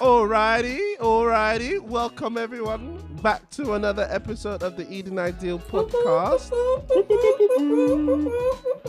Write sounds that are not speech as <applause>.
Alrighty, alrighty. Welcome everyone back to another episode of the Eden Ideal <laughs> podcast. <laughs>